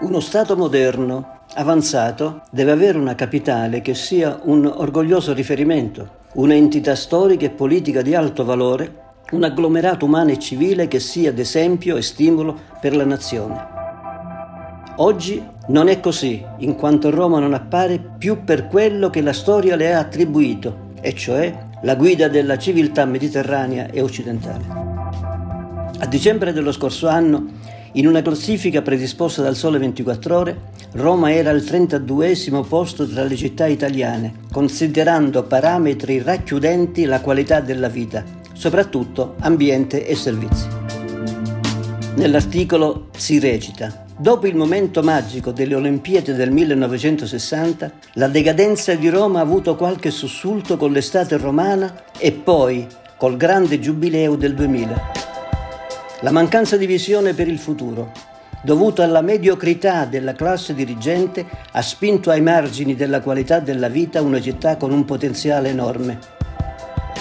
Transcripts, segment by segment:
Uno Stato moderno, avanzato, deve avere una capitale che sia un orgoglioso riferimento, un'entità storica e politica di alto valore, un agglomerato umano e civile che sia d'esempio e stimolo per la nazione. Oggi non è così, in quanto Roma non appare più per quello che la storia le ha attribuito, e cioè la guida della civiltà mediterranea e occidentale. A dicembre dello scorso anno in una classifica predisposta dal Sole 24 Ore, Roma era al 32 posto tra le città italiane, considerando parametri racchiudenti la qualità della vita, soprattutto ambiente e servizi. Nell'articolo si recita Dopo il momento magico delle Olimpiadi del 1960, la decadenza di Roma ha avuto qualche sussulto con l'estate romana e poi col grande giubileo del 2000. La mancanza di visione per il futuro, dovuta alla mediocrità della classe dirigente, ha spinto ai margini della qualità della vita una città con un potenziale enorme.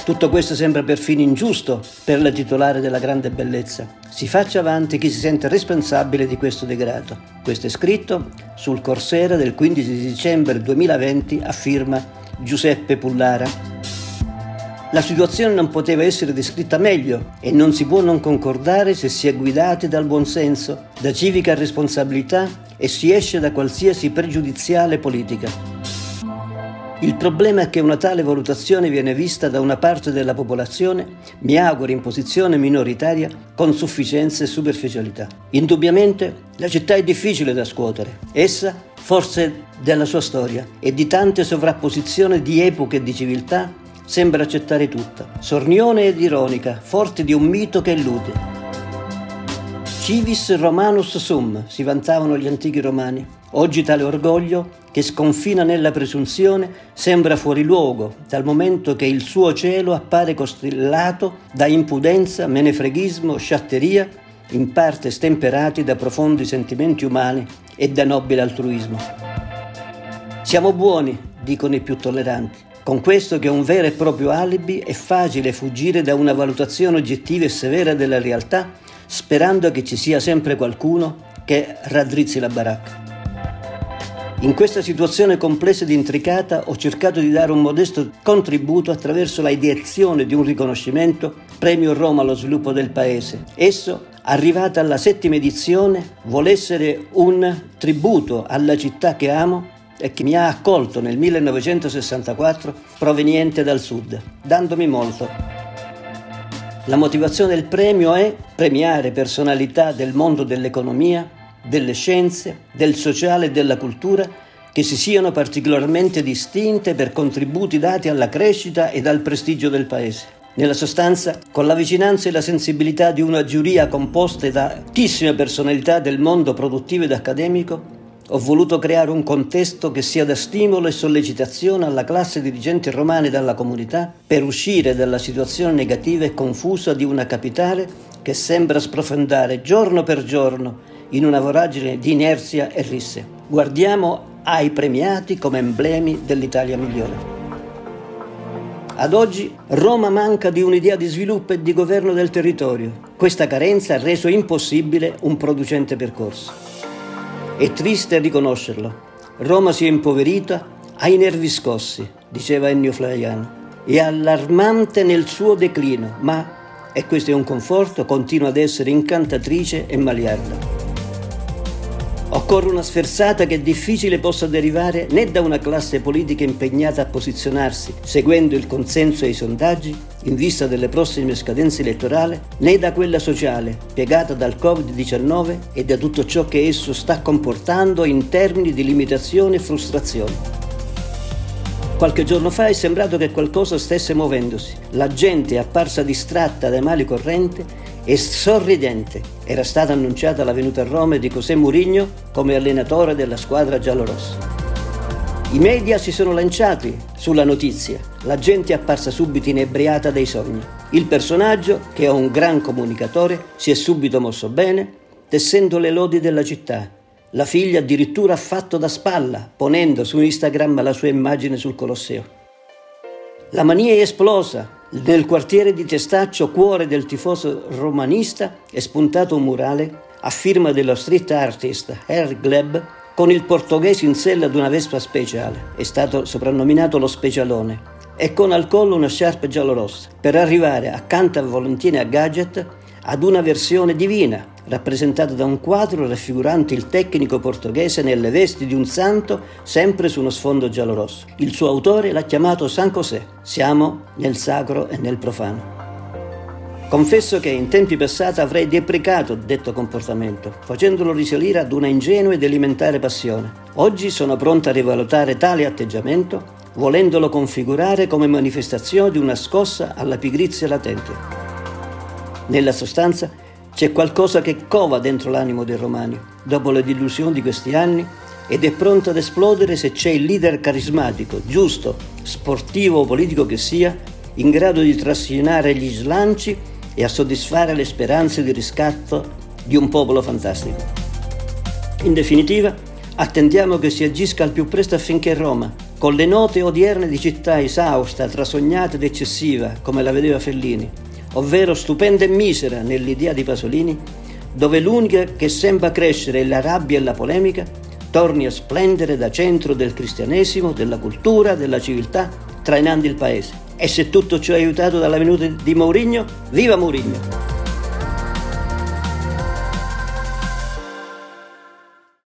Tutto questo sembra perfino ingiusto per la titolare della grande bellezza. Si faccia avanti chi si sente responsabile di questo degrado. Questo è scritto sul Corsera del 15 dicembre 2020 a firma Giuseppe Pullara. La situazione non poteva essere descritta meglio e non si può non concordare se si è guidati dal buonsenso, da civica responsabilità e si esce da qualsiasi pregiudiziale politica. Il problema è che una tale valutazione viene vista da una parte della popolazione, mi auguro in posizione minoritaria, con sufficienza e superficialità. Indubbiamente la città è difficile da scuotere. Essa, forse della sua storia e di tante sovrapposizioni di epoche e di civiltà, sembra accettare tutta, sornione ed ironica, forte di un mito che illude. Civis Romanus sum, si vantavano gli antichi romani. Oggi tale orgoglio, che sconfina nella presunzione, sembra fuori luogo, dal momento che il suo cielo appare costellato da impudenza, menefreghismo, sciatteria, in parte stemperati da profondi sentimenti umani e da nobile altruismo. Siamo buoni, dicono i più tolleranti. Con questo che è un vero e proprio alibi è facile fuggire da una valutazione oggettiva e severa della realtà, sperando che ci sia sempre qualcuno che raddrizzi la baracca. In questa situazione complessa ed intricata ho cercato di dare un modesto contributo attraverso la ideazione di un riconoscimento Premio Roma allo sviluppo del Paese. Esso, arrivata alla settima edizione, vuole essere un tributo alla città che amo e che mi ha accolto nel 1964 proveniente dal sud, dandomi molto. La motivazione del premio è premiare personalità del mondo dell'economia, delle scienze, del sociale e della cultura che si siano particolarmente distinte per contributi dati alla crescita ed al prestigio del Paese. Nella sostanza, con la vicinanza e la sensibilità di una giuria composta da altissime personalità del mondo produttivo ed accademico, ho voluto creare un contesto che sia da stimolo e sollecitazione alla classe dirigente romana e alla comunità per uscire dalla situazione negativa e confusa di una capitale che sembra sprofondare giorno per giorno in una voragine di inerzia e risse. Guardiamo ai premiati come emblemi dell'Italia migliore. Ad oggi Roma manca di un'idea di sviluppo e di governo del territorio. Questa carenza ha reso impossibile un producente percorso. È triste riconoscerlo. Roma si è impoverita, ha i nervi scossi, diceva Ennio Flaiano. È allarmante nel suo declino, ma, e questo è un conforto, continua ad essere incantatrice e maliarda. Occorre una sferzata che è difficile possa derivare né da una classe politica impegnata a posizionarsi, seguendo il consenso e i sondaggi, in vista delle prossime scadenze elettorali, né da quella sociale, piegata dal Covid-19 e da tutto ciò che esso sta comportando in termini di limitazione e frustrazione. Qualche giorno fa è sembrato che qualcosa stesse muovendosi. La gente è apparsa distratta dai mali correnti e sorridente. Era stata annunciata la venuta a Roma di José Mourinho come allenatore della squadra giallorossa. I media si sono lanciati sulla notizia. La gente è apparsa subito inebriata dai sogni. Il personaggio, che è un gran comunicatore, si è subito mosso bene, tessendo le lodi della città. La figlia addirittura ha fatto da spalla, ponendo su Instagram la sua immagine sul Colosseo. La mania è esplosa, nel quartiere di Testaccio, cuore del tifoso romanista, è spuntato un murale a firma dello street artist Harry Gleb, con il portoghese in sella ad una vespa speciale. È stato soprannominato lo specialone. E con al collo una sciarpa giallorossa, per arrivare accanto a Volantini a Gadget ad una versione divina, rappresentata da un quadro raffigurante il tecnico portoghese nelle vesti di un santo, sempre su uno sfondo giallorosso. Il suo autore l'ha chiamato San José. Siamo nel sacro e nel profano. Confesso che in tempi passati avrei deprecato detto comportamento, facendolo risalire ad una ingenua ed elementare passione. Oggi sono pronto a rivalutare tale atteggiamento, volendolo configurare come manifestazione di una scossa alla pigrizia latente. Nella sostanza c'è qualcosa che cova dentro l'animo dei romani, dopo le delusioni di questi anni, ed è pronto ad esplodere se c'è il leader carismatico, giusto, sportivo o politico che sia, in grado di trascinare gli slanci e a soddisfare le speranze di riscatto di un popolo fantastico. In definitiva, attendiamo che si agisca al più presto affinché Roma, con le note odierne di città esausta, trasognata ed eccessiva, come la vedeva Fellini, ovvero stupenda e misera nell'idea di Pasolini, dove l'unica che sembra crescere è la rabbia e la polemica, torni a splendere da centro del cristianesimo, della cultura, della civiltà, trainando il paese. E se tutto ciò è aiutato dalla venuta di Mourinho, viva Mourinho!